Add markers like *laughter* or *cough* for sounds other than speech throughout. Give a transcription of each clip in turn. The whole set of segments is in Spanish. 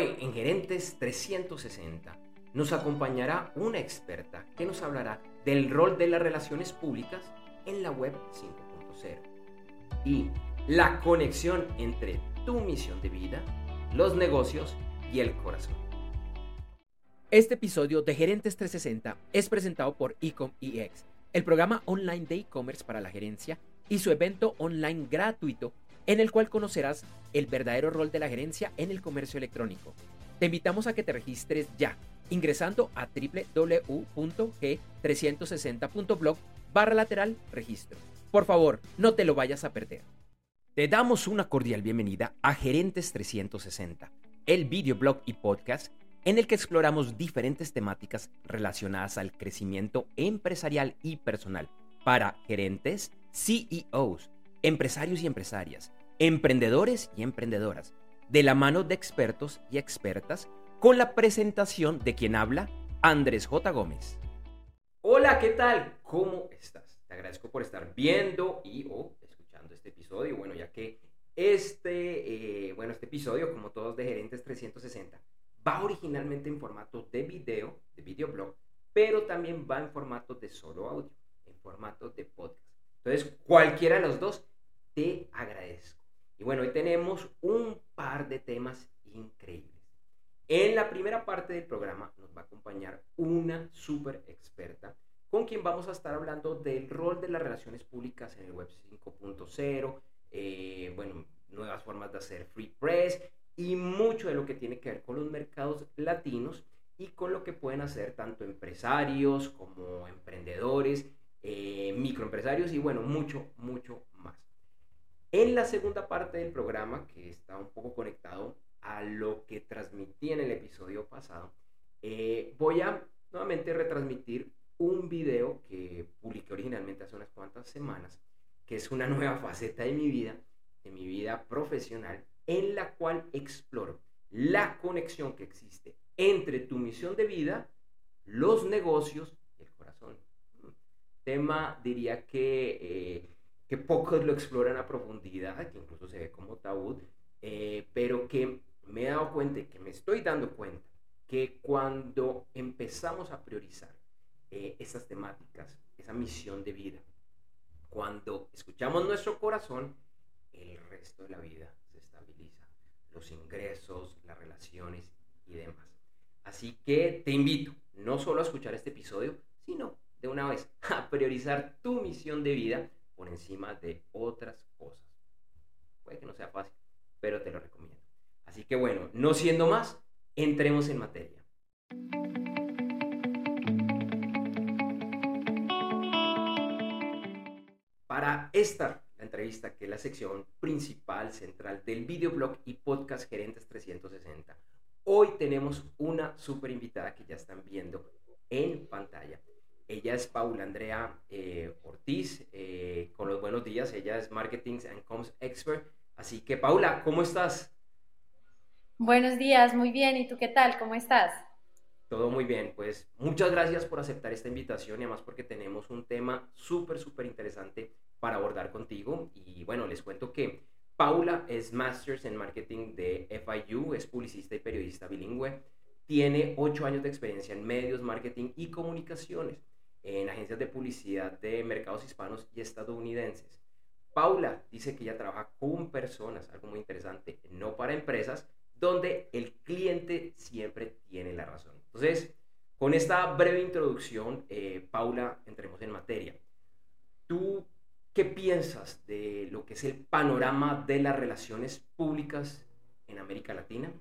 Hoy en Gerentes 360 nos acompañará una experta que nos hablará del rol de las relaciones públicas en la web 5.0 y la conexión entre tu misión de vida, los negocios y el corazón. Este episodio de Gerentes 360 es presentado por Ecom EX, el programa online de e-commerce para la gerencia y su evento online gratuito en el cual conocerás el verdadero rol de la gerencia en el comercio electrónico. Te invitamos a que te registres ya ingresando a www.g360.blog barra lateral registro. Por favor, no te lo vayas a perder. Te damos una cordial bienvenida a Gerentes 360, el videoblog y podcast en el que exploramos diferentes temáticas relacionadas al crecimiento empresarial y personal para gerentes, CEOs, empresarios y empresarias, emprendedores y emprendedoras, de la mano de expertos y expertas, con la presentación de quien habla, Andrés J. Gómez. Hola, ¿qué tal? ¿Cómo estás? Te agradezco por estar viendo y o escuchando este episodio. Bueno, ya que este, eh, bueno, este episodio, como todos de Gerentes 360, va originalmente en formato de video, de videoblog, pero también va en formato de solo audio, en formato de podcast. Entonces, cualquiera de los dos, te agradezco. Y bueno, hoy tenemos un par de temas increíbles. En la primera parte del programa nos va a acompañar una súper experta con quien vamos a estar hablando del rol de las relaciones públicas en el Web 5.0, eh, bueno, nuevas formas de hacer free press y mucho de lo que tiene que ver con los mercados latinos y con lo que pueden hacer tanto empresarios como emprendedores, eh, microempresarios y bueno, mucho, mucho. En la segunda parte del programa, que está un poco conectado a lo que transmití en el episodio pasado, eh, voy a nuevamente retransmitir un video que publiqué originalmente hace unas cuantas semanas, que es una nueva *laughs* faceta de mi vida, de mi vida profesional, en la cual exploro la conexión que existe entre tu misión de vida, los negocios y el corazón. Tema, diría que, eh, que pocos lo exploran a profundidad, que incluso se ve como tabú, eh, pero que me he dado cuenta, que me estoy dando cuenta, que cuando empezamos a priorizar eh, estas temáticas, esa misión de vida, cuando escuchamos nuestro corazón, el resto de la vida los ingresos, las relaciones y demás. Así que te invito no solo a escuchar este episodio, sino de una vez a priorizar tu misión de vida por encima de otras cosas. Puede que no sea fácil, pero te lo recomiendo. Así que bueno, no siendo más, entremos en materia. Para esta entrevista, que es la sección principal, central del videoblog y podcast Gerentes 360. Hoy tenemos una súper invitada que ya están viendo en pantalla. Ella es Paula Andrea eh, Ortiz, eh, con los buenos días. Ella es Marketing and Comms Expert. Así que, Paula, ¿cómo estás? Buenos días, muy bien. ¿Y tú qué tal? ¿Cómo estás? Todo muy bien, pues muchas gracias por aceptar esta invitación y además porque tenemos un tema súper, súper interesante para abordar contigo. Y bueno, les cuento que Paula es Masters en Marketing de FIU, es publicista y periodista bilingüe. Tiene ocho años de experiencia en medios, marketing y comunicaciones en agencias de publicidad de mercados hispanos y estadounidenses. Paula dice que ella trabaja con personas, algo muy interesante, no para empresas, donde el cliente siempre tiene la razón. Entonces, con esta breve introducción, eh, Paula, entremos en materia. Tú ¿Qué piensas de lo que es el panorama de las relaciones públicas en América Latina?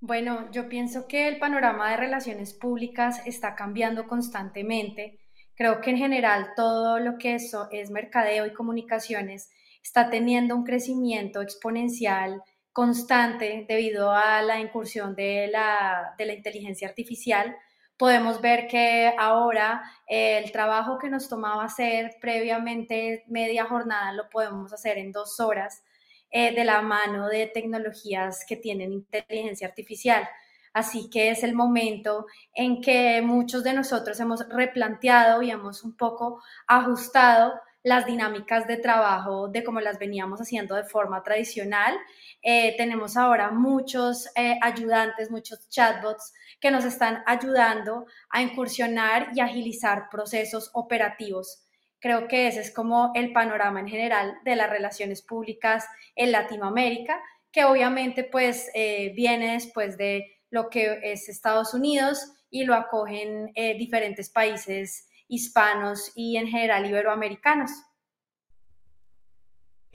Bueno, yo pienso que el panorama de relaciones públicas está cambiando constantemente. Creo que en general todo lo que eso es mercadeo y comunicaciones está teniendo un crecimiento exponencial constante debido a la incursión de la, de la inteligencia artificial podemos ver que ahora el trabajo que nos tomaba hacer previamente media jornada lo podemos hacer en dos horas eh, de la mano de tecnologías que tienen inteligencia artificial. Así que es el momento en que muchos de nosotros hemos replanteado y hemos un poco ajustado las dinámicas de trabajo de como las veníamos haciendo de forma tradicional. Eh, tenemos ahora muchos eh, ayudantes, muchos chatbots que nos están ayudando a incursionar y agilizar procesos operativos. Creo que ese es como el panorama en general de las relaciones públicas en Latinoamérica, que obviamente pues eh, viene después de lo que es Estados Unidos y lo acogen diferentes países hispanos y en general iberoamericanos.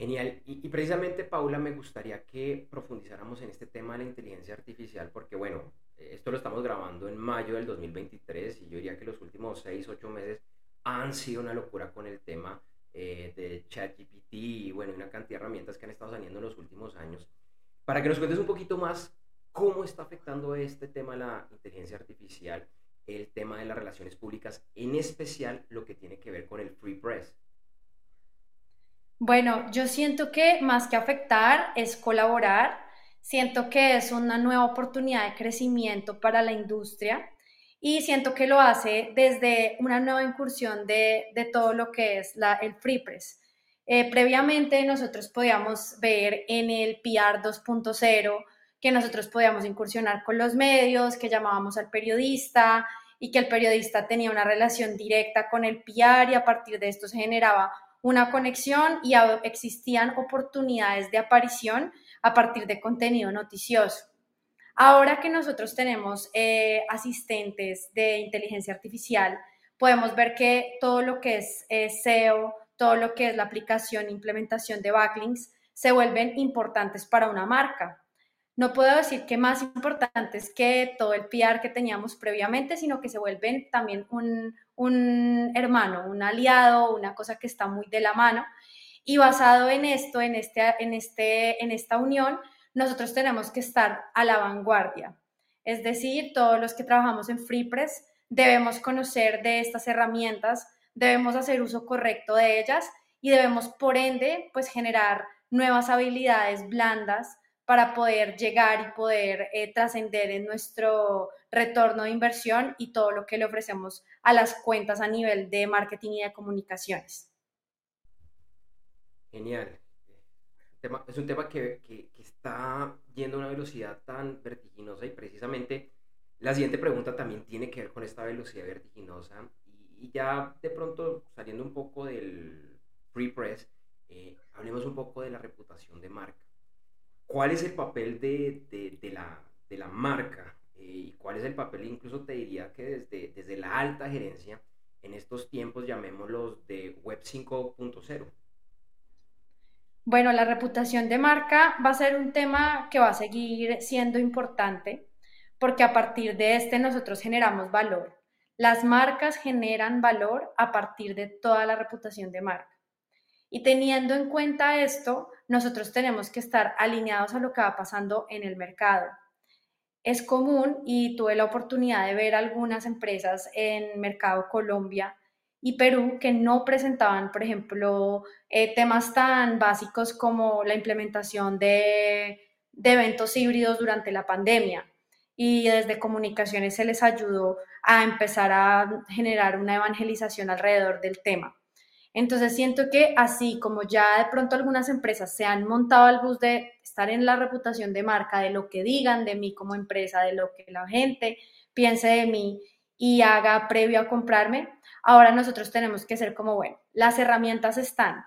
Genial. Y, precisamente, Paula, me gustaría que profundizáramos en este tema de la inteligencia artificial, porque bueno, esto lo estamos grabando en mayo del 2023 y yo diría que los últimos 6, 8 meses han sido una locura con el tema eh, de ChatGPT y bueno, una cantidad de herramientas que han estado saliendo en los últimos años. Para que nos cuentes un poquito más cómo está afectando este tema la inteligencia artificial el tema de las relaciones públicas, en especial lo que tiene que ver con el free press. Bueno, yo siento que más que afectar es colaborar. Siento que es una nueva oportunidad de crecimiento para la industria y siento que lo hace desde una nueva incursión de, todo lo que es el free press. Eh, previamente nosotros podíamos ver en el PR 2.0 que nosotros podíamos incursionar con los medios, que llamábamos al periodista y que el periodista tenía una relación directa con el PR y a partir de esto se generaba una conexión y existían oportunidades de aparición a partir de contenido noticioso. Ahora que nosotros tenemos eh, asistentes de inteligencia artificial, podemos ver que todo lo que es eh, SEO, todo lo que es la aplicación e implementación de backlinks, se vuelven importantes para una marca no puedo decir que más importantes que todo el PR que teníamos previamente, sino que se vuelven también un, hermano, un aliado, una cosa que está muy de la mano. Y basado en esto, en, este, en, este, en esta unión, nosotros tenemos que estar a la vanguardia. Es decir, todos los que trabajamos en FreePress debemos conocer de estas herramientas, debemos hacer uso correcto de ellas y debemos, por ende, pues generar nuevas habilidades blandas para poder llegar y poder eh, trascender en nuestro retorno de inversión y todo lo que le ofrecemos a las cuentas a nivel de marketing y de comunicaciones. Genial. Es un tema que, que, está yendo a una velocidad tan vertiginosa y precisamente la siguiente pregunta también tiene que ver con esta velocidad vertiginosa. Y, ya de pronto saliendo un poco del free press, eh, hablemos un poco de la reputación de marca. Cuál es el papel de, de, la, de la, marca eh, y cuál es el papel, incluso te diría que desde, desde la alta gerencia en estos tiempos, llamémoslos de Web 5.0. Bueno, la reputación de marca va a ser un tema que va a seguir siendo importante porque a partir de este nosotros generamos valor. Las marcas generan valor a partir de toda la reputación de marca. Y teniendo en cuenta esto, nosotros tenemos que estar alineados a lo que va pasando en el mercado. Es común y tuve la oportunidad de ver algunas empresas en Mercado Colombia y Perú que no presentaban, por ejemplo, eh, temas tan básicos como la implementación de, de eventos híbridos durante la pandemia. Y desde comunicaciones se les ayudó a empezar a generar una evangelización alrededor del tema. Entonces siento que así como ya de pronto algunas empresas se han montado al bus de estar en la reputación de marca, de lo que digan de mí como empresa, de lo que la gente piense de mí y haga previo a comprarme, ahora nosotros tenemos que ser como, bueno, las herramientas están.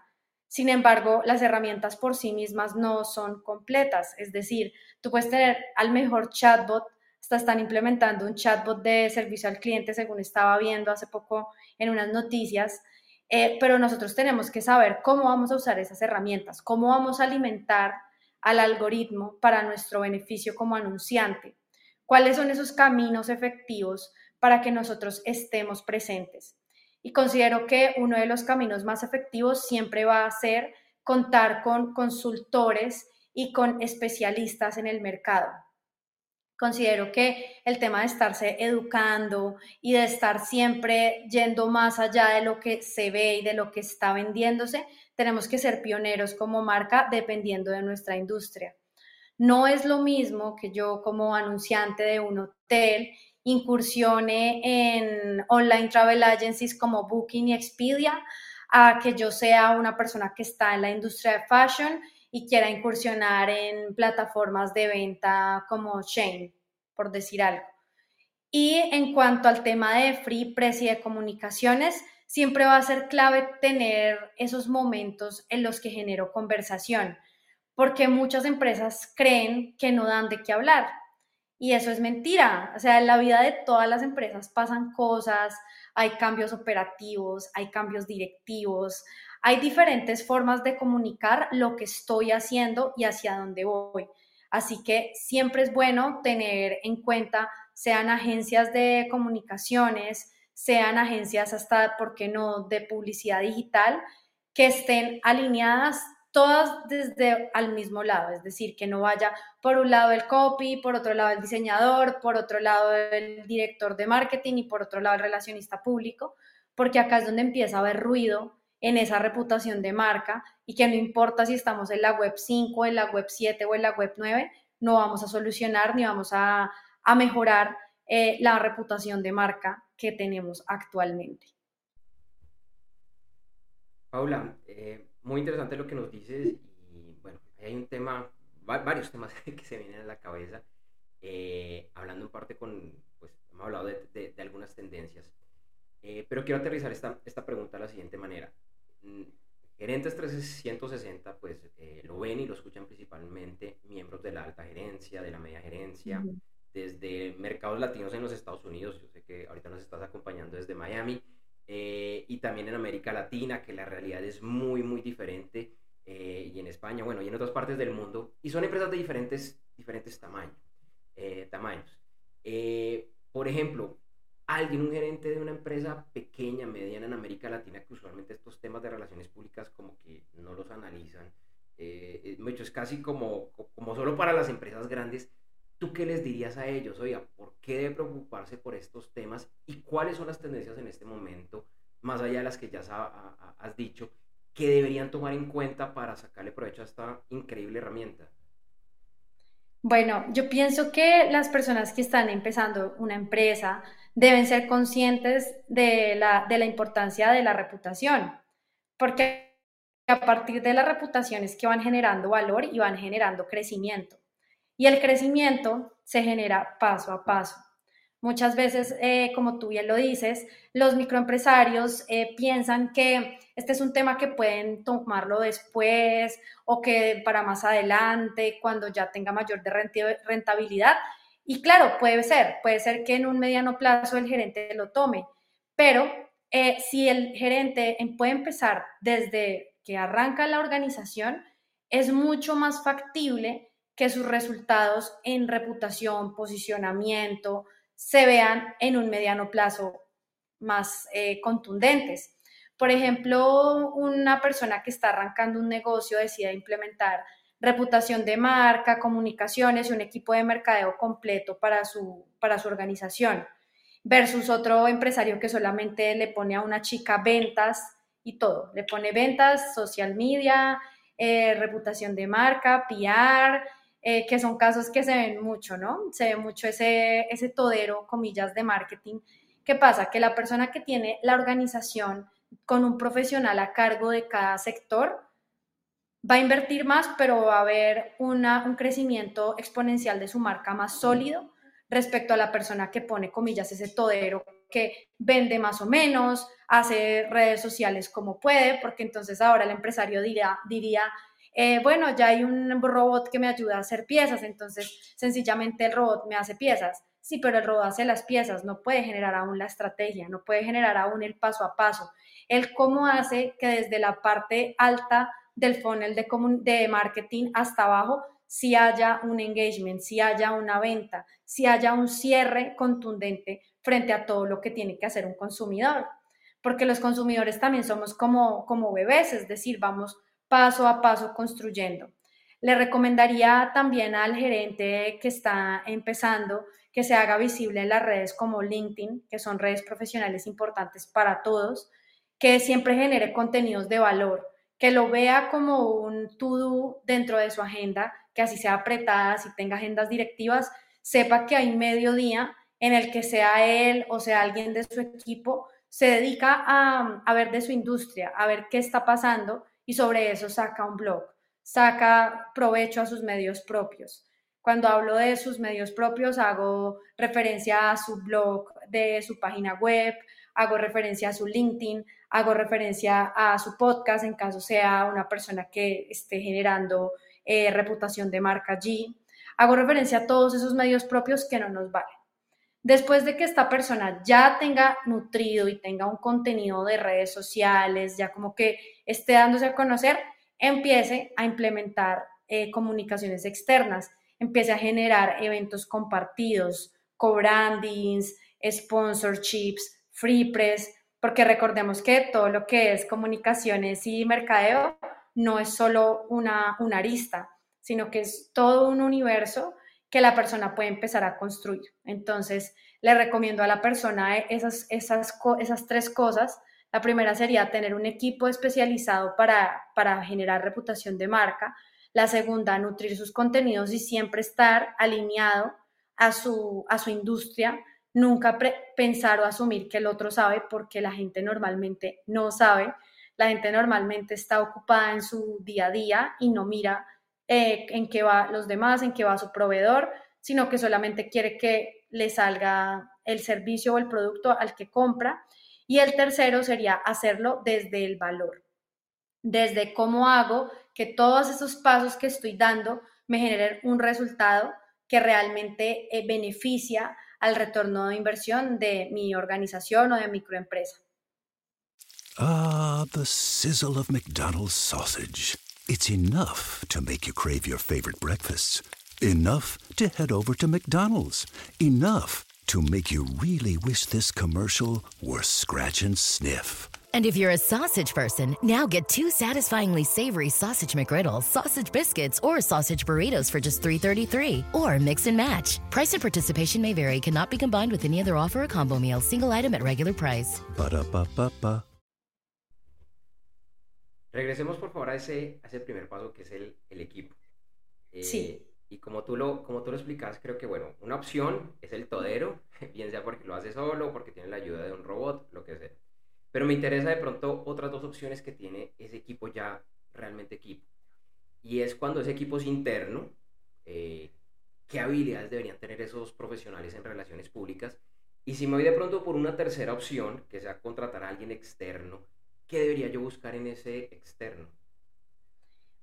Sin embargo, las herramientas por sí mismas no son completas. Es decir, tú puedes tener al mejor chatbot, hasta están implementando un chatbot de servicio al cliente, según estaba viendo hace poco en unas noticias, eh, pero nosotros tenemos que saber cómo vamos a usar esas herramientas, cómo vamos a alimentar al algoritmo para nuestro beneficio como anunciante, cuáles son esos caminos efectivos para que nosotros estemos presentes. Y considero que uno de los caminos más efectivos siempre va a ser contar con consultores y con especialistas en el mercado. Considero que el tema de estarse educando y de estar siempre yendo más allá de lo que se ve y de lo que está vendiéndose, tenemos que ser pioneros como marca dependiendo de nuestra industria. No es lo mismo que yo como anunciante de un hotel incursione en online travel agencies como Booking y Expedia a que yo sea una persona que está en la industria de fashion y quiera incursionar en plataformas de venta como Shane, por decir algo. Y en cuanto al tema de free press y de comunicaciones, siempre va a ser clave tener esos momentos en los que genero conversación, porque muchas empresas creen que no dan de qué hablar. Y eso es mentira. O sea, en la vida de todas las empresas pasan cosas, hay cambios operativos, hay cambios directivos, hay diferentes formas de comunicar lo que estoy haciendo y hacia dónde voy. Así que siempre es bueno tener en cuenta, sean agencias de comunicaciones, sean agencias hasta, ¿por qué no?, de publicidad digital, que estén alineadas todas desde al mismo lado, es decir, que no vaya por un lado el copy, por otro lado el diseñador, por otro lado el director de marketing y por otro lado el relacionista público, porque acá es donde empieza a haber ruido en esa reputación de marca y que no importa si estamos en la web 5, en la web 7 o en la web 9, no vamos a solucionar ni vamos a, mejorar eh, la reputación de marca que tenemos actualmente. Paula, eh, muy interesante lo que nos dices y bueno, hay un tema, varios temas *laughs* que se vienen a la cabeza, eh, hablando en parte con, pues hemos hablado de, de, algunas tendencias, eh, pero quiero aterrizar esta, esta pregunta de la siguiente manera. Mm, gerentes 360 pues eh, lo ven y lo escuchan principalmente miembros de la alta gerencia, de la media gerencia, desde mercados latinos en los Estados Unidos, yo sé que ahorita nos estás acompañando desde Miami, eh, y también en América Latina, que la realidad es muy, muy diferente, eh, y en España, bueno, y en otras partes del mundo, y son empresas de diferentes, diferentes tamaños. Eh, tamaños. por ejemplo, alguien, un gerente de una empresa pequeña, mediana en América Latina, que usualmente estos temas de relaciones públicas como que no los analizan, eh, es casi como, como solo para las empresas grandes, ¿tú qué les dirías a ellos? Oiga, ¿por qué debe preocuparse por estos temas y cuáles son las tendencias en este momento, más allá de las que ya has dicho, que deberían tomar en cuenta para sacarle provecho a esta increíble herramienta? Bueno, yo pienso que las personas que están empezando una empresa deben ser conscientes de la, importancia de la reputación, porque a partir de la reputación es que van generando valor y van generando crecimiento. Y el crecimiento se genera paso a paso. Muchas veces, eh, como tú bien lo dices, los microempresarios eh, piensan que este es un tema que pueden tomarlo después o que para más adelante, cuando ya tenga mayor rentabilidad. Y claro, puede ser, puede ser que en un mediano plazo el gerente lo tome, pero eh, si el gerente em, puede empezar desde que arranca la organización, es mucho más factible que sus resultados en reputación, posicionamiento, se vean en un mediano plazo más eh, contundentes. Por ejemplo, una persona que está arrancando un negocio decide implementar reputación de marca, comunicaciones y un equipo de mercadeo completo para su, para su organización, versus otro empresario que solamente le pone a una chica ventas y todo, le pone ventas, social media, eh, reputación de marca, PR, eh, que son casos que se ven mucho, ¿no? Se ve mucho ese, ese todero, comillas, de marketing. ¿Qué pasa? Que la persona que tiene la organización con un profesional a cargo de cada sector va a invertir más, pero va a haber una, un crecimiento exponencial de su marca más sólido respecto a la persona que pone, comillas, ese todero que vende más o menos, hace redes sociales como puede, porque entonces ahora el empresario diría, diría eh, bueno, ya hay un robot que me ayuda a hacer piezas, entonces sencillamente el robot me hace piezas. Sí, pero el robot hace las piezas, no puede generar aún la estrategia, no puede generar aún el paso a paso. El cómo hace que desde la parte alta del funnel de, de marketing hasta abajo, si haya un engagement, si haya una venta, si haya un cierre contundente frente a todo lo que tiene que hacer un consumidor. Porque los consumidores también somos como, como bebés, es decir, vamos paso a paso construyendo. Le recomendaría también al gerente que está empezando que se haga visible en las redes como LinkedIn, que son redes profesionales importantes para todos, que siempre genere contenidos de valor, que lo vea como un to-do dentro de su agenda, que así sea apretada, si tenga agendas directivas, sepa que hay medio día en el que sea él o sea alguien de su equipo se dedica a ver de su industria, a ver qué está pasando y sobre eso saca un blog, saca provecho a sus medios propios. Cuando hablo de sus medios propios, hago referencia a su blog de su página web, hago referencia a su LinkedIn, hago referencia a su podcast en caso sea una persona que esté generando eh, reputación de marca allí. Hago referencia a todos esos medios propios que no nos valen. Después de que esta persona ya tenga nutrido y tenga un contenido de redes sociales, ya como que esté dándose a conocer, empiece a implementar eh, comunicaciones externas, empiece a generar eventos compartidos, co-brandings, sponsorships, free press, porque recordemos que todo lo que es comunicaciones y mercadeo no es solo una, una arista, sino que es todo un universo que la persona puede empezar a construir. Entonces, le recomiendo a la persona esas, esas, esas tres cosas. La primera sería tener un equipo especializado para, para generar reputación de marca. La segunda, nutrir sus contenidos y siempre estar alineado a su, a su industria. Nunca pensar o asumir que el otro sabe porque la gente normalmente no sabe la gente normalmente está ocupada en su día a día y no mira eh, en qué va los demás, en qué va su proveedor, sino que solamente quiere que le salga el servicio o el producto al que compra. Y el tercero sería hacerlo desde el valor, desde cómo hago que todos esos pasos que estoy dando me generen un resultado que realmente eh, beneficia al retorno de inversión de mi organización o de microempresa. Ah, the sizzle of McDonald's sausage. It's enough to make you crave your favorite breakfasts. Enough to head over to McDonald's. Enough to make you really wish this commercial were scratch and sniff. And if you're a sausage person, now get two satisfyingly savory sausage McGriddles, sausage biscuits, or sausage burritos for just $3.33. Or mix and match. Price and participation may vary, cannot be combined with any other offer or combo meal, single item at regular price. Ba-da-ba-ba-ba. Regresemos por favor a ese, ese primer paso que es el, el equipo. Eh, sí. Y como tú, lo, como tú lo explicas, creo que bueno, una opción es el todero, *laughs* bien sea porque lo hace solo, porque tiene la ayuda de un robot, lo que sea. Pero me interesa de pronto otras dos opciones que tiene ese equipo ya realmente equipo. Y es cuando ese equipo es interno, eh, qué habilidades deberían tener esos profesionales en relaciones públicas. Y si me voy de pronto por una tercera opción, que sea contratar a alguien externo, ¿qué debería yo buscar en ese externo?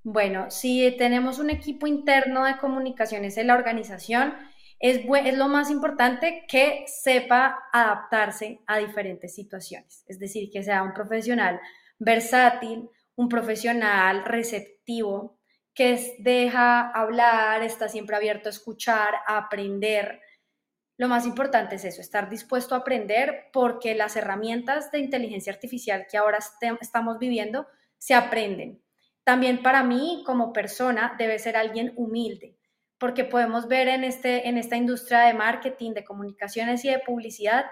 Bueno, si tenemos un equipo interno de comunicaciones en la organización, es, es, lo más importante que sepa adaptarse a diferentes situaciones. Es decir, que sea un profesional versátil, un profesional receptivo, que deja hablar, está siempre abierto a escuchar, a aprender, lo más importante es eso, estar dispuesto a aprender porque las herramientas de inteligencia artificial que ahora estamos viviendo se aprenden. También para mí como persona debe ser alguien humilde, porque podemos ver en, este, en esta industria de marketing, de comunicaciones y de publicidad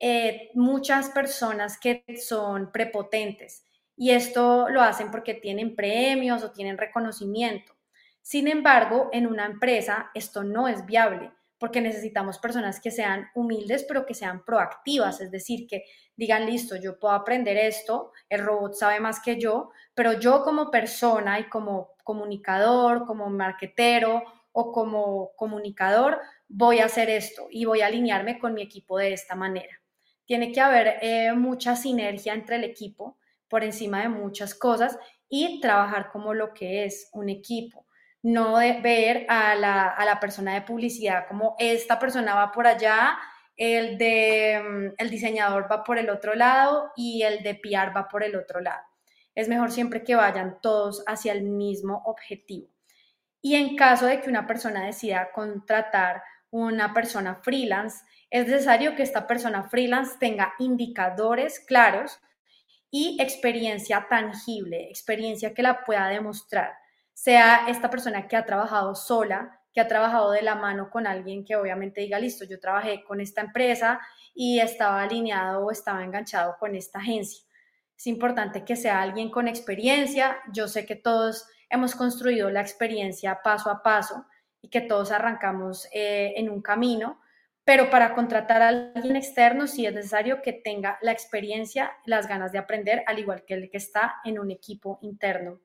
eh, muchas personas que son prepotentes y esto lo hacen porque tienen premios o tienen reconocimiento. Sin embargo, en una empresa esto no es viable porque necesitamos personas que sean humildes, pero que sean proactivas, es decir, que digan, listo, yo puedo aprender esto, el robot sabe más que yo, pero yo como persona y como comunicador, como marquetero o como comunicador, voy a hacer esto y voy a alinearme con mi equipo de esta manera. Tiene que haber eh, mucha sinergia entre el equipo por encima de muchas cosas y trabajar como lo que es un equipo no de ver a la, persona de publicidad como esta persona va por allá, el de mm, el diseñador va por el otro lado y el de PR va por el otro lado. Es mejor siempre que vayan todos hacia el mismo objetivo. Y en caso de que una persona decida contratar una persona freelance, es necesario que esta persona freelance tenga indicadores claros y experiencia tangible, experiencia que la pueda demostrar sea esta persona que ha trabajado sola, que ha trabajado de la mano con alguien que obviamente diga, listo, yo trabajé con esta empresa y estaba alineado o estaba enganchado con esta agencia. Es importante que sea alguien con experiencia. Yo sé que todos hemos construido la experiencia paso a paso y que todos arrancamos eh, en un camino, pero para contratar a alguien externo sí es necesario que tenga la experiencia, las ganas de aprender, al igual que el que está en un equipo interno.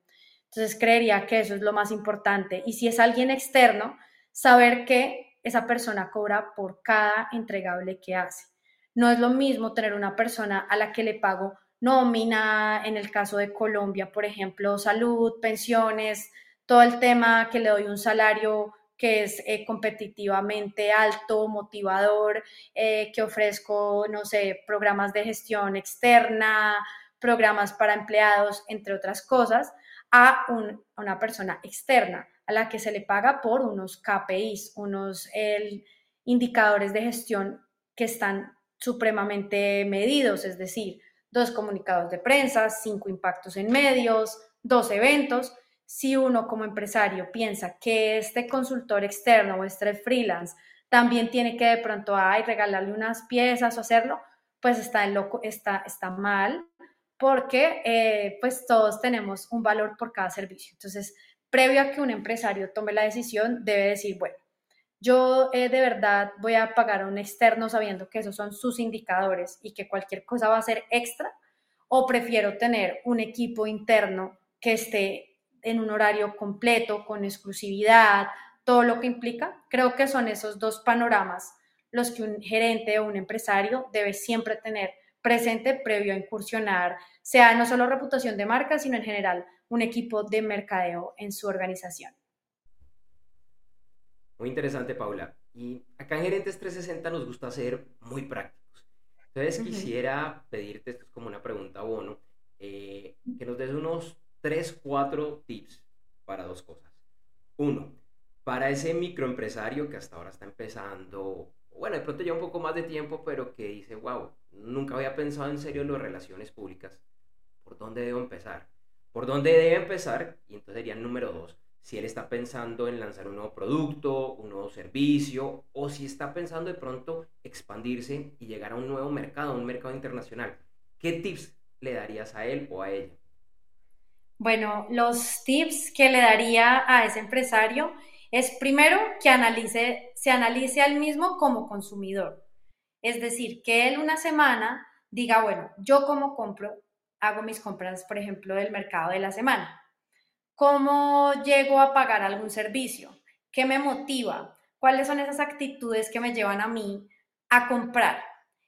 Entonces creería que eso es lo más importante. Y si es alguien externo, saber que esa persona cobra por cada entregable que hace. No es lo mismo tener una persona a la que le pago nómina, en el caso de Colombia, por ejemplo, salud, pensiones, todo el tema que le doy un salario que es eh, competitivamente alto, motivador, eh, que ofrezco, no sé, programas de gestión externa, programas para empleados, entre otras cosas, a, una persona externa, a la que se le paga por unos KPIs, unos indicadores de gestión que están supremamente medidos, es decir, dos comunicados de prensa, cinco impactos en medios, dos eventos, si uno como empresario piensa que este consultor externo o este freelance también tiene que de pronto ay, regalarle unas piezas o hacerlo, pues está, loco, está, está mal porque eh, pues todos tenemos un valor por cada servicio. Entonces, previo a que un empresario tome la decisión, debe decir, bueno, yo eh, de verdad voy a pagar a un externo sabiendo que esos son sus indicadores y que cualquier cosa va a ser extra, o prefiero tener un equipo interno que esté en un horario completo, con exclusividad, todo lo que implica. Creo que son esos dos panoramas los que un gerente o un empresario debe siempre tener presente previo a incursionar, sea no solo reputación de marca, sino en general un equipo de mercadeo en su organización. Muy interesante, Paula. Y acá en Gerentes 360 nos gusta ser muy prácticos. Entonces quisiera pedirte, esto es como una pregunta bono, eh, que nos des unos tres, cuatro tips para dos cosas. Uno, para ese microempresario que hasta ahora está empezando, bueno, de pronto ya un poco más de tiempo, pero que dice, wow, nunca había pensado en serio en las relaciones públicas. ¿Por dónde debo empezar? ¿Por dónde debe empezar? Y entonces sería el número dos. Si él está pensando en lanzar un nuevo producto, un nuevo servicio, o si está pensando de pronto expandirse y llegar a un nuevo mercado, un mercado internacional. ¿Qué tips le darías a él o a ella? Bueno, los tips que le daría a ese empresario es primero que analice, se analice al mismo como consumidor. Es decir, que él una semana diga, bueno, yo como compro, hago mis compras, por ejemplo, del mercado de la semana. ¿Cómo llego a pagar algún servicio? ¿Qué me motiva? ¿Cuáles son esas actitudes que me llevan a mí a comprar?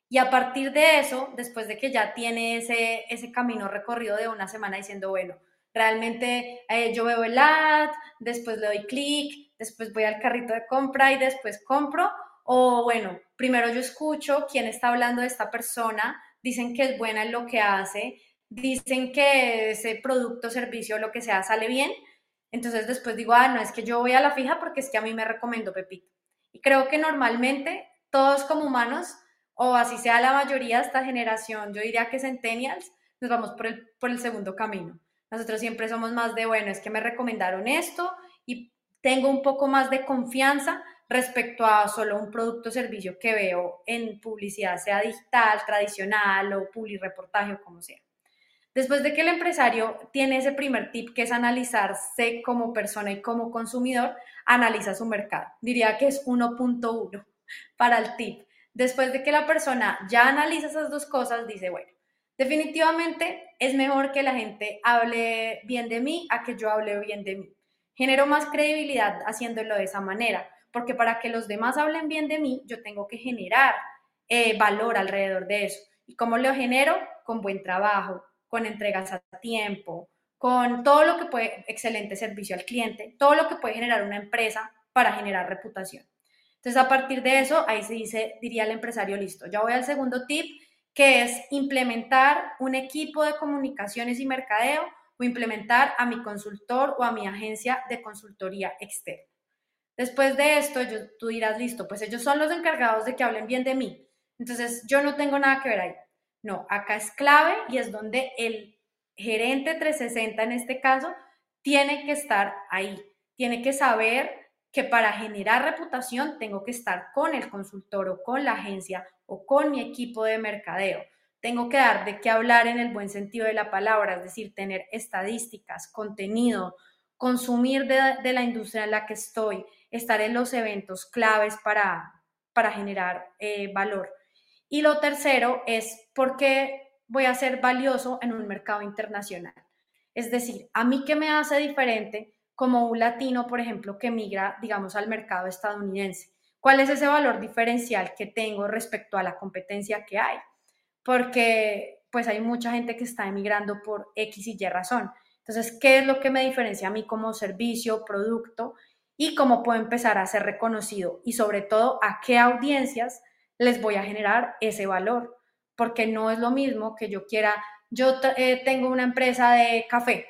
Y a partir de eso, después de que ya tiene ese, ese camino recorrido de una semana diciendo, bueno, Realmente eh, yo veo el ad, después le doy clic, después voy al carrito de compra y después compro. O bueno, primero yo escucho quién está hablando de esta persona, dicen que es buena en lo que hace, dicen que ese producto, servicio, lo que sea, sale bien. Entonces después digo, ah, no, es que yo voy a la fija porque es que a mí me recomiendo Pepito. Y creo que normalmente todos como humanos, o así sea la mayoría de esta generación, yo diría que centennials, nos vamos por el, por el segundo camino. Nosotros siempre somos más de, bueno, es que me recomendaron esto y tengo un poco más de confianza respecto a solo un producto o servicio que veo en publicidad, sea digital, tradicional o publireportaje o como sea. Después de que el empresario tiene ese primer tip que es analizarse como persona y como consumidor, analiza su mercado. Diría que es 1.1 para el tip. Después de que la persona ya analiza esas dos cosas, dice, bueno, Definitivamente es mejor que la gente hable bien de mí a que yo hable bien de mí. Genero más credibilidad haciéndolo de esa manera, porque para que los demás hablen bien de mí, yo tengo que generar eh, valor alrededor de eso. ¿Y cómo lo genero? Con buen trabajo, con entregas a tiempo, con todo lo que puede, excelente servicio al cliente, todo lo que puede generar una empresa para generar reputación. Entonces, a partir de eso, ahí se dice, diría el empresario, listo, ya voy al segundo tip, que es implementar un equipo de comunicaciones y mercadeo o implementar a mi consultor o a mi agencia de consultoría externa. Después de esto, yo, tú dirás, listo, pues ellos son los encargados de que hablen bien de mí. Entonces, yo no tengo nada que ver ahí. No, acá es clave y es donde el gerente 360 en este caso tiene que estar ahí. Tiene que saber que para generar reputación tengo que estar con el consultor o con la agencia o con mi equipo de mercadeo. Tengo que dar de qué hablar en el buen sentido de la palabra, es decir, tener estadísticas, contenido, consumir de, la industria en la que estoy, estar en los eventos claves para, para generar eh, valor. Y lo tercero es por qué voy a ser valioso en un mercado internacional. Es decir, a mí qué me hace diferente como un latino, por ejemplo, que migra, digamos, al mercado estadounidense. ¿Cuál es ese valor diferencial que tengo respecto a la competencia que hay? Porque pues hay mucha gente que está emigrando por X y Y razón. Entonces, ¿qué es lo que me diferencia a mí como servicio, producto y cómo puedo empezar a ser reconocido? Y sobre todo, ¿a qué audiencias les voy a generar ese valor? Porque no es lo mismo que yo quiera, yo eh, tengo una empresa de café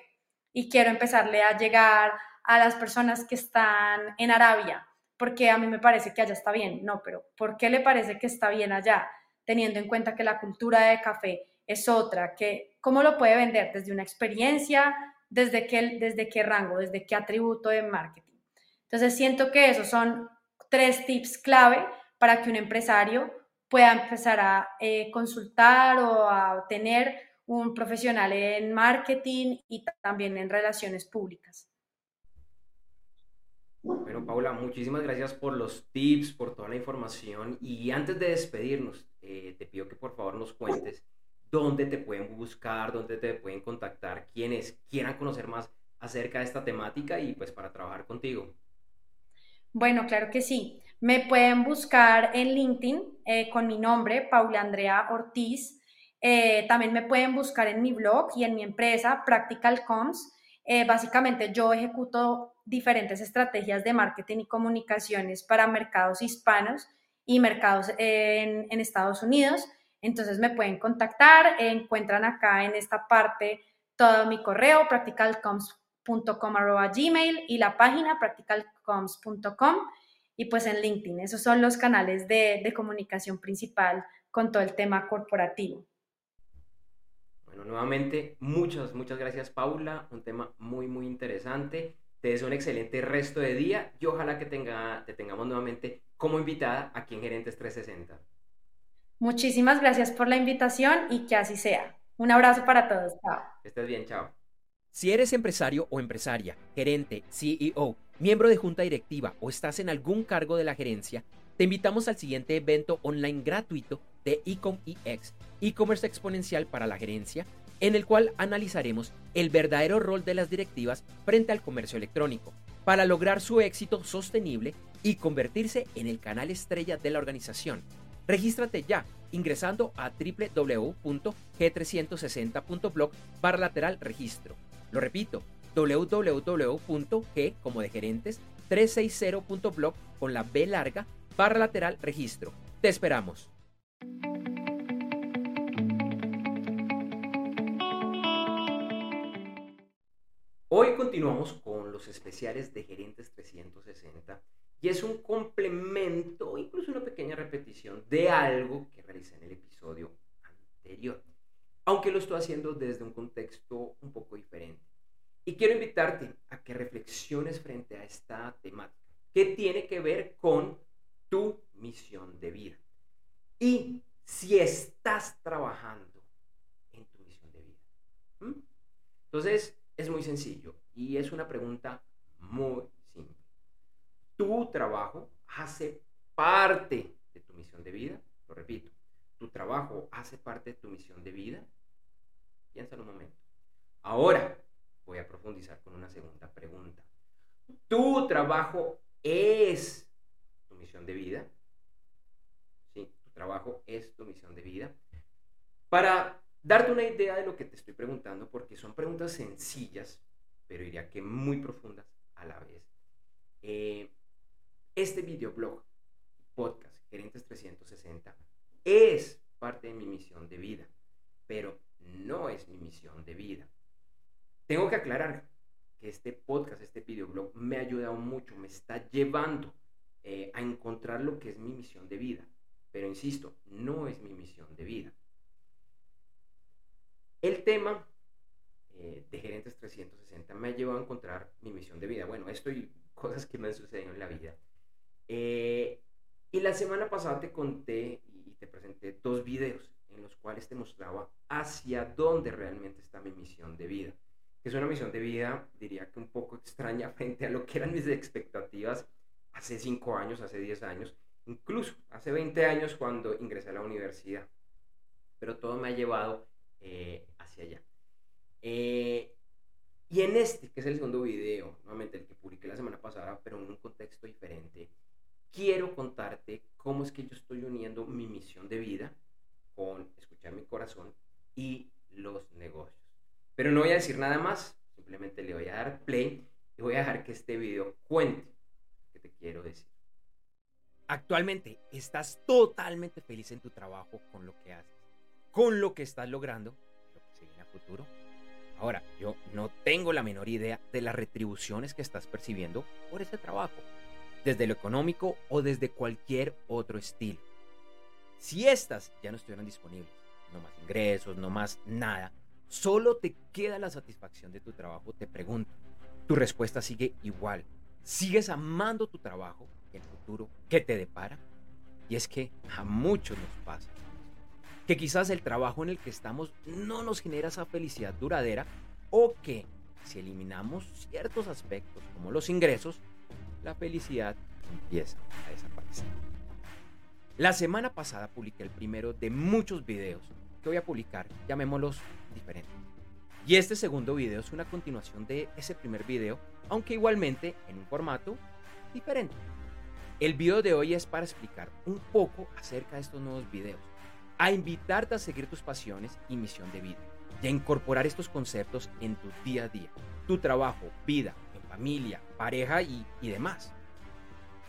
y quiero empezarle a llegar a las personas que están en Arabia, porque a mí me parece que allá está bien. No, pero ¿por qué le parece que está bien allá? Teniendo en cuenta que la cultura de café es otra, que cómo lo puede vender desde una experiencia, desde qué, desde qué rango, desde qué atributo de marketing. Entonces siento que esos son tres tips clave para que un empresario pueda empezar a eh, consultar o a tener un profesional en marketing y también en relaciones públicas. Bueno, Paula, muchísimas gracias por los tips, por toda la información. Y antes de despedirnos, eh, te pido que por favor nos cuentes dónde te pueden buscar, dónde te pueden contactar quienes quieran conocer más acerca de esta temática y pues para trabajar contigo. Bueno, claro que sí. Me pueden buscar en LinkedIn eh, con mi nombre, Paula Andrea Ortiz. Eh, también me pueden buscar en mi blog y en mi empresa, Practical Coms. Eh, básicamente yo ejecuto diferentes estrategias de marketing y comunicaciones para mercados hispanos y mercados en, Estados Unidos. Entonces me pueden contactar, encuentran acá en esta parte todo mi correo, practicalcoms.com gmail y la página practicalcoms.com y pues en LinkedIn. Esos son los canales de comunicación principal con todo el tema corporativo. Bueno, nuevamente, muchas, muchas gracias Paula, un tema muy, muy interesante. Te deseo un excelente resto de día y ojalá que tenga, te tengamos nuevamente como invitada aquí en Gerentes 360. Muchísimas gracias por la invitación y que así sea. Un abrazo para todos. Chao. estés bien, chao. Si eres empresario o empresaria, gerente, CEO, miembro de junta directiva o estás en algún cargo de la gerencia, te invitamos al siguiente evento online gratuito de Ecom EX, e-commerce exponencial para la gerencia, en el cual analizaremos el verdadero rol de las directivas frente al comercio electrónico para lograr su éxito sostenible y convertirse en el canal estrella de la organización Regístrate ya ingresando a www.g360.blog barra lateral registro. Lo repito, www.g como de gerentes 360.blog con la B larga barra lateral registro. Te esperamos. Hoy continuamos con los especiales de Gerentes 360 y es un complemento, incluso una pequeña repetición de algo que realicé en el episodio anterior, aunque lo estoy haciendo desde un contexto un poco diferente. Y quiero invitarte a que reflexiones frente a esta temática, que tiene que ver con tu misión de vida. Y si estás trabajando en tu misión de vida. Entonces, es muy sencillo y es una pregunta muy tu trabajo hace parte de tu misión de vida. Lo repito, tu trabajo hace parte de tu misión de vida. Piénsalo un momento. Ahora voy a profundizar con una segunda pregunta. ¿Tu trabajo es misión de vida? Sí, tu trabajo es tu misión de vida. Para darte una idea de lo que te estoy preguntando, porque son preguntas sencillas, pero diría que muy profundas a la vez. Eh, este videoblog, podcast, Gerentes 360, es parte de mi misión de vida, pero no es mi misión de vida. Tengo que aclarar que este podcast, este videoblog, me ha ayudado mucho, me está llevando eh, a encontrar lo que es mi misión de vida. Pero insisto, no es mi misión de vida. El tema eh, de Gerentes 360 me ha llevado a encontrar mi misión de vida. Bueno, esto y cosas que me han sucedido en la vida. Eh, y la semana pasada te conté y te presenté dos videos en los cuales te mostraba hacia dónde realmente está mi misión de vida. Es una misión de vida, diría que un poco extraña *laughs* frente a lo que eran mis expectativas hace cinco años, hace 10 años, incluso hace 20 años cuando ingresé a la universidad, pero todo me ha llevado eh, hacia allá. Eh, y en este, que es el segundo video, nuevamente el que publiqué la semana pasada, pero en un contexto diferente, quiero contarte cómo es que yo estoy uniendo mi misión de vida con escuchar mi corazón y los negocios. Pero no voy a decir nada más, simplemente le voy a dar play y voy a dejar que este video cuente te quiero decir. Actualmente estás totalmente feliz en tu trabajo con lo que haces, con lo que estás logrando, lo que se viene futuro. Ahora, yo no tengo la menor idea de las retribuciones que estás percibiendo por ese trabajo, desde lo económico o desde cualquier otro estilo. Si estas ya no estuvieran disponibles, no más ingresos, no más nada, solo te queda la satisfacción de tu trabajo, te pregunto, tu respuesta sigue igual. ¿Sigues amando tu trabajo el futuro que te depara? Y es que a muchos nos pasa que quizás el trabajo en el que estamos no nos genera esa felicidad duradera o que si eliminamos ciertos aspectos como los ingresos, la felicidad empieza a desaparecer. La semana pasada publiqué el primero de muchos videos que voy a publicar, llamémoslos diferentes. Y este segundo video es una continuación de ese primer video, aunque igualmente en un formato diferente. El video de hoy es para explicar un poco acerca de estos nuevos videos, a invitarte a seguir tus pasiones y misión de vida, y a incorporar estos conceptos en tu día a día, tu trabajo, vida, familia, pareja y, y demás.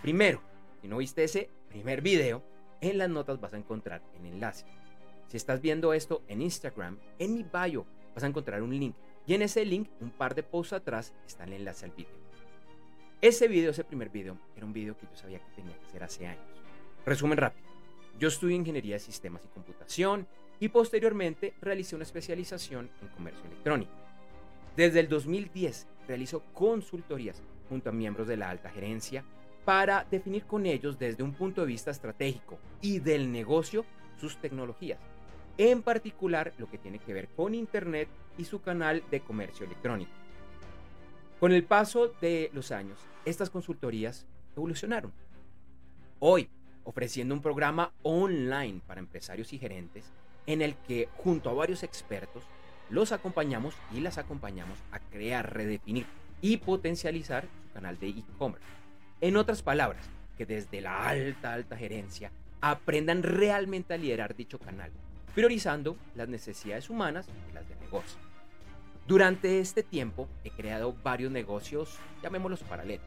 Primero, si no viste ese primer video, en las notas vas a encontrar el enlace. Si estás viendo esto en Instagram, en mi bio vas a encontrar un link y en ese link, un par de posts atrás, está el enlace al video. Ese video, ese primer video, era un video que yo sabía que tenía que hacer hace años. Resumen rápido. Yo estudié Ingeniería de Sistemas y Computación y posteriormente realicé una especialización en comercio electrónico. Desde el 2010 realizo consultorías junto a miembros de la alta gerencia para definir con ellos desde un punto de vista estratégico y del negocio sus tecnologías, en particular lo que tiene que ver con Internet y su canal de comercio electrónico. Con el paso de los años, estas consultorías evolucionaron. Hoy, ofreciendo un programa online para empresarios y gerentes en el que junto a varios expertos los acompañamos y las acompañamos a crear, redefinir y potencializar su canal de e-commerce en otras palabras, que desde la alta, alta gerencia aprendan realmente a liderar dicho canal, priorizando las necesidades humanas y las de negocio. Durante este tiempo he creado varios negocios, llamémoslos paralelos,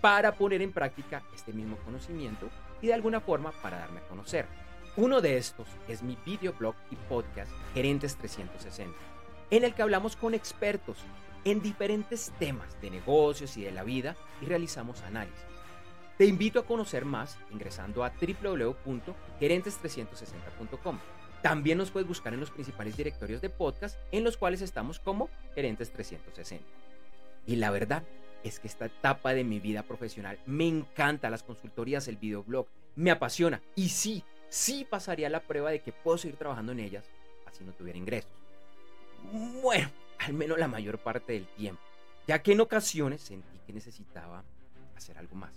para poner en práctica este mismo conocimiento y de alguna forma para darme a conocer. Uno de estos es mi videoblog y podcast Gerentes 360, en el que hablamos con expertos en diferentes temas de negocios y de la vida y realizamos análisis. Te invito a conocer más ingresando a www.gerentes360.com. También nos puedes buscar en los principales directorios de podcast en los cuales estamos como Gerentes 360. Y la verdad es que esta etapa de mi vida profesional me encanta las consultorías, el videoblog, me apasiona y sí, sí pasaría la prueba de que puedo seguir trabajando en ellas así no tuviera ingresos. Bueno, al menos la mayor parte del tiempo, ya que en ocasiones sentí que necesitaba hacer algo más.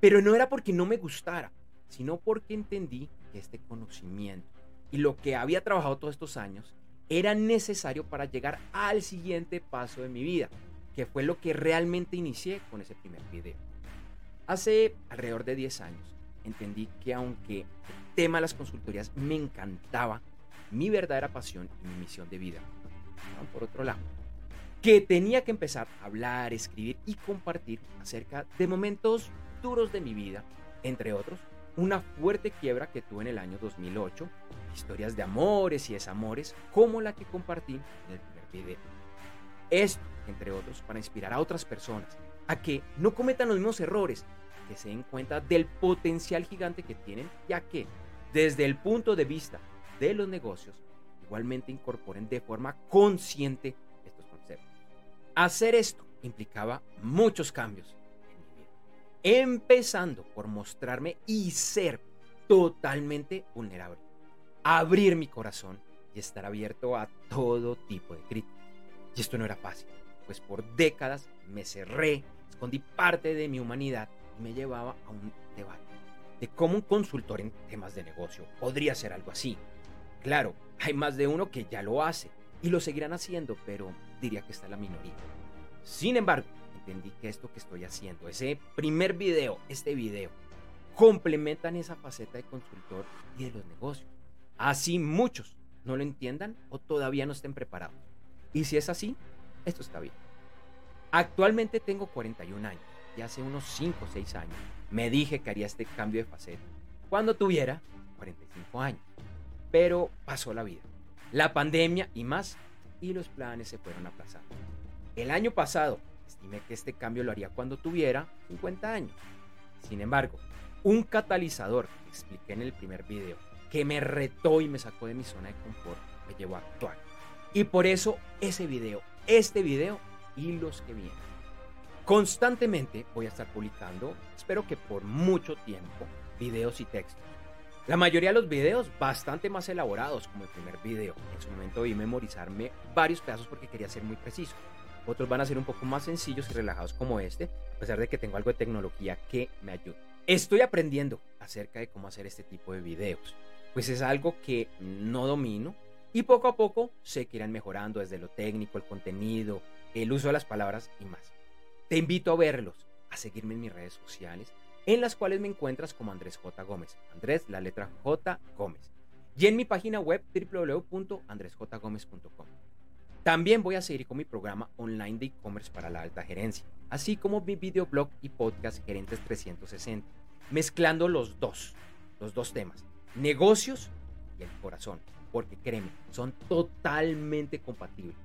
Pero no era porque no me gustara, sino porque entendí que este conocimiento y lo que había trabajado todos estos años era necesario para llegar al siguiente paso de mi vida, que fue lo que realmente inicié con ese primer video. Hace alrededor de 10 años entendí que aunque el tema de las consultorías me encantaba, mi verdadera pasión y mi misión de vida por otro lado, que tenía que empezar a hablar, escribir y compartir acerca de momentos duros de mi vida, entre otros, una fuerte quiebra que tuve en el año 2008, historias de amores y desamores como la que compartí en el primer video. Esto, entre otros, para inspirar a otras personas a que no cometan los mismos errores, que se den cuenta del potencial gigante que tienen, ya que desde el punto de vista de los negocios, igualmente incorporen de forma consciente estos conceptos. Hacer esto implicaba muchos cambios en mi vida, empezando por mostrarme y ser totalmente vulnerable, abrir mi corazón y estar abierto a todo tipo de críticas. Y esto no era fácil, pues por décadas me cerré, escondí parte de mi humanidad y me llevaba a un debate. de cómo un consultor en temas de negocio podría hacer algo así. Claro, hay más de uno que ya lo hace y lo seguirán haciendo, pero diría que está la minoría. Sin embargo, entendí que esto que estoy haciendo, ese primer video, este video, complementan esa faceta de consultor y de los negocios. Así muchos no lo entiendan o todavía no estén preparados. Y si es así, esto está bien. Actualmente tengo 41 años y hace unos 5 o 6 años me dije que haría este cambio de faceta cuando tuviera 45 años. Pero pasó la vida, la pandemia y más, y los planes se fueron aplazando. El año pasado estimé que este cambio lo haría cuando tuviera 50 años. Sin embargo, un catalizador que expliqué en el primer video, que me retó y me sacó de mi zona de confort, me llevó a actuar. Y por eso ese video, este video y los que vienen. Constantemente voy a estar publicando, espero que por mucho tiempo, videos y textos. La mayoría de los videos bastante más elaborados, como el primer video. En su momento vi memorizarme varios pedazos porque quería ser muy preciso. Otros van a ser un poco más sencillos y relajados como este, a pesar de que tengo algo de tecnología que me ayuda. Estoy aprendiendo acerca de cómo hacer este tipo de videos, pues es algo que no domino y poco a poco sé que irán mejorando desde lo técnico, el contenido, el uso de las palabras y más. Te invito a verlos, a seguirme en mis redes sociales, en las cuales me encuentras como Andrés J. Gómez. Andrés, la letra J. Gómez. Y en mi página web www.andresjgomez.com. También voy a seguir con mi programa online de e-commerce para la alta gerencia, así como mi videoblog y podcast Gerentes 360, mezclando los dos, los dos temas, negocios y el corazón, porque créeme, son totalmente compatibles.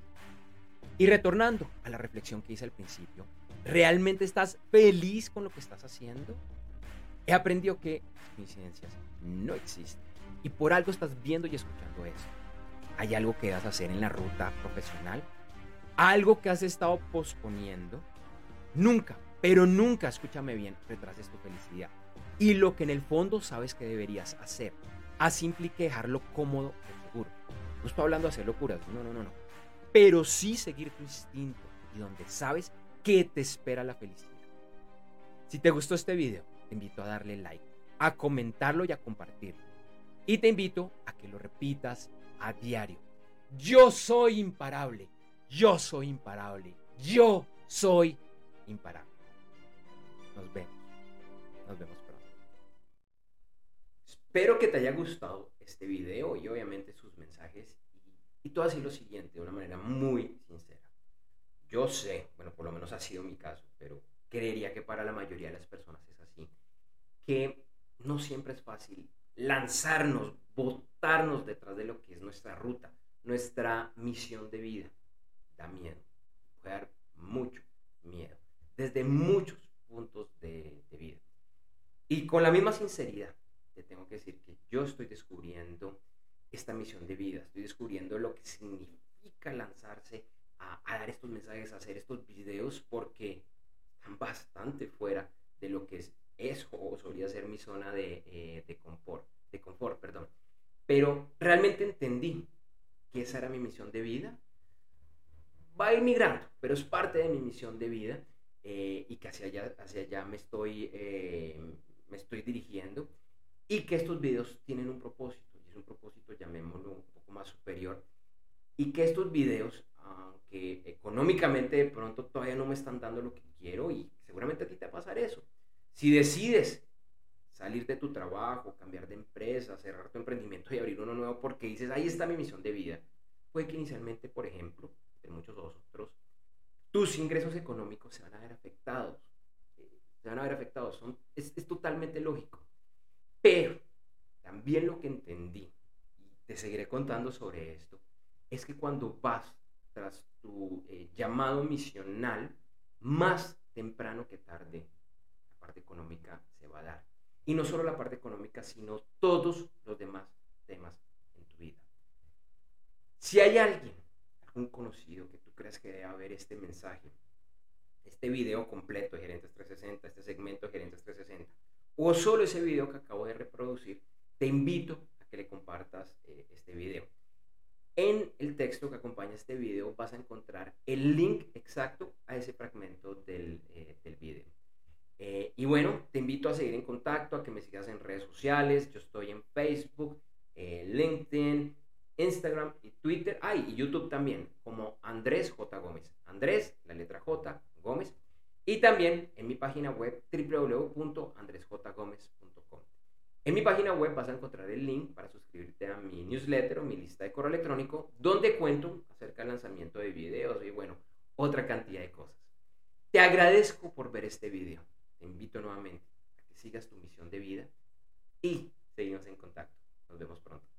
Y retornando a la reflexión que hice al principio, ¿realmente estás feliz con lo que estás haciendo? He aprendido que las coincidencias no existen y por algo estás viendo y escuchando eso. ¿Hay algo que vas a hacer en la ruta profesional? ¿Algo que has estado posponiendo? Nunca, pero nunca, escúchame bien, retrases tu felicidad. Y lo que en el fondo sabes que deberías hacer. Así implica dejarlo cómodo y seguro. No estoy hablando de hacer locuras, no, no, no, no. Pero sí seguir tu instinto y donde sabes que te espera la felicidad. Si te gustó este video, te invito a darle like, a comentarlo y a compartirlo. Y te invito a que lo repitas a diario. Yo soy imparable. Yo soy imparable. Yo soy imparable. Nos vemos. Nos vemos. Espero que te haya gustado este video y obviamente sus mensajes. Y, y así lo siguiente de una manera muy sincera. Yo sé, bueno, por lo menos ha sido mi caso, pero creería que para la mayoría de las personas es así, que no siempre es fácil lanzarnos, botarnos detrás de lo que es nuestra ruta, nuestra misión de vida. Da miedo, puede dar mucho miedo, desde muchos puntos de, de vida. Y con la misma sinceridad, te tengo que decir que yo estoy descubriendo esta misión de vida, estoy descubriendo lo que significa lanzarse a, a, dar estos mensajes, a hacer estos videos, porque están bastante fuera de lo que es eso o solía ser mi zona de, eh, de, confort, de confort, perdón. Pero realmente entendí que esa era mi misión de vida. Va a ir migrando, pero es parte de mi misión de vida eh, y que hacia allá, hacia allá me, estoy, eh, me estoy dirigiendo y que estos videos tienen un propósito, y es un propósito, llamémoslo, un poco más superior, y que estos videos, aunque económicamente de pronto todavía no me están dando lo que quiero, y seguramente a ti te va a pasar eso, si decides salir de tu trabajo, cambiar de empresa, cerrar tu emprendimiento y abrir uno nuevo porque dices, ahí está mi misión de vida, puede que inicialmente, por ejemplo, de muchos otros, tus ingresos económicos se van a ver afectados. Se van a ver afectados. Son, es, es totalmente lógico. Pero también lo que entendí, y te seguiré contando sobre esto, es que cuando vas tras tu eh, llamado misional, más temprano que tarde, la parte económica se va a dar. Y no solo la parte económica, sino todos los demás temas en tu vida. Si hay alguien, algún conocido que tú creas que debe ver este mensaje, este video completo de Gerentes 360, este segmento de Gerentes 360, o solo ese video que acabo de reproducir, te invito a que le compartas eh, este video. En el texto que acompaña este video vas a encontrar el link exacto a ese fragmento del, eh, video. Eh, y bueno, te invito a seguir en contacto, a que me sigas en redes sociales. Yo estoy en Facebook, LinkedIn, Instagram y Twitter. Ay, y YouTube también, como Andrés J. Gómez. Andrés, la letra J, Gómez. Y también en mi página web www.andresjgomez.com. En mi página web vas a encontrar el link para suscribirte a mi newsletter o mi lista de correo electrónico, donde cuento acerca del lanzamiento de videos y bueno, otra cantidad de cosas. Te agradezco por ver este video te invito nuevamente a que sigas tu misión de vida y seguimos en contacto. Nos vemos pronto.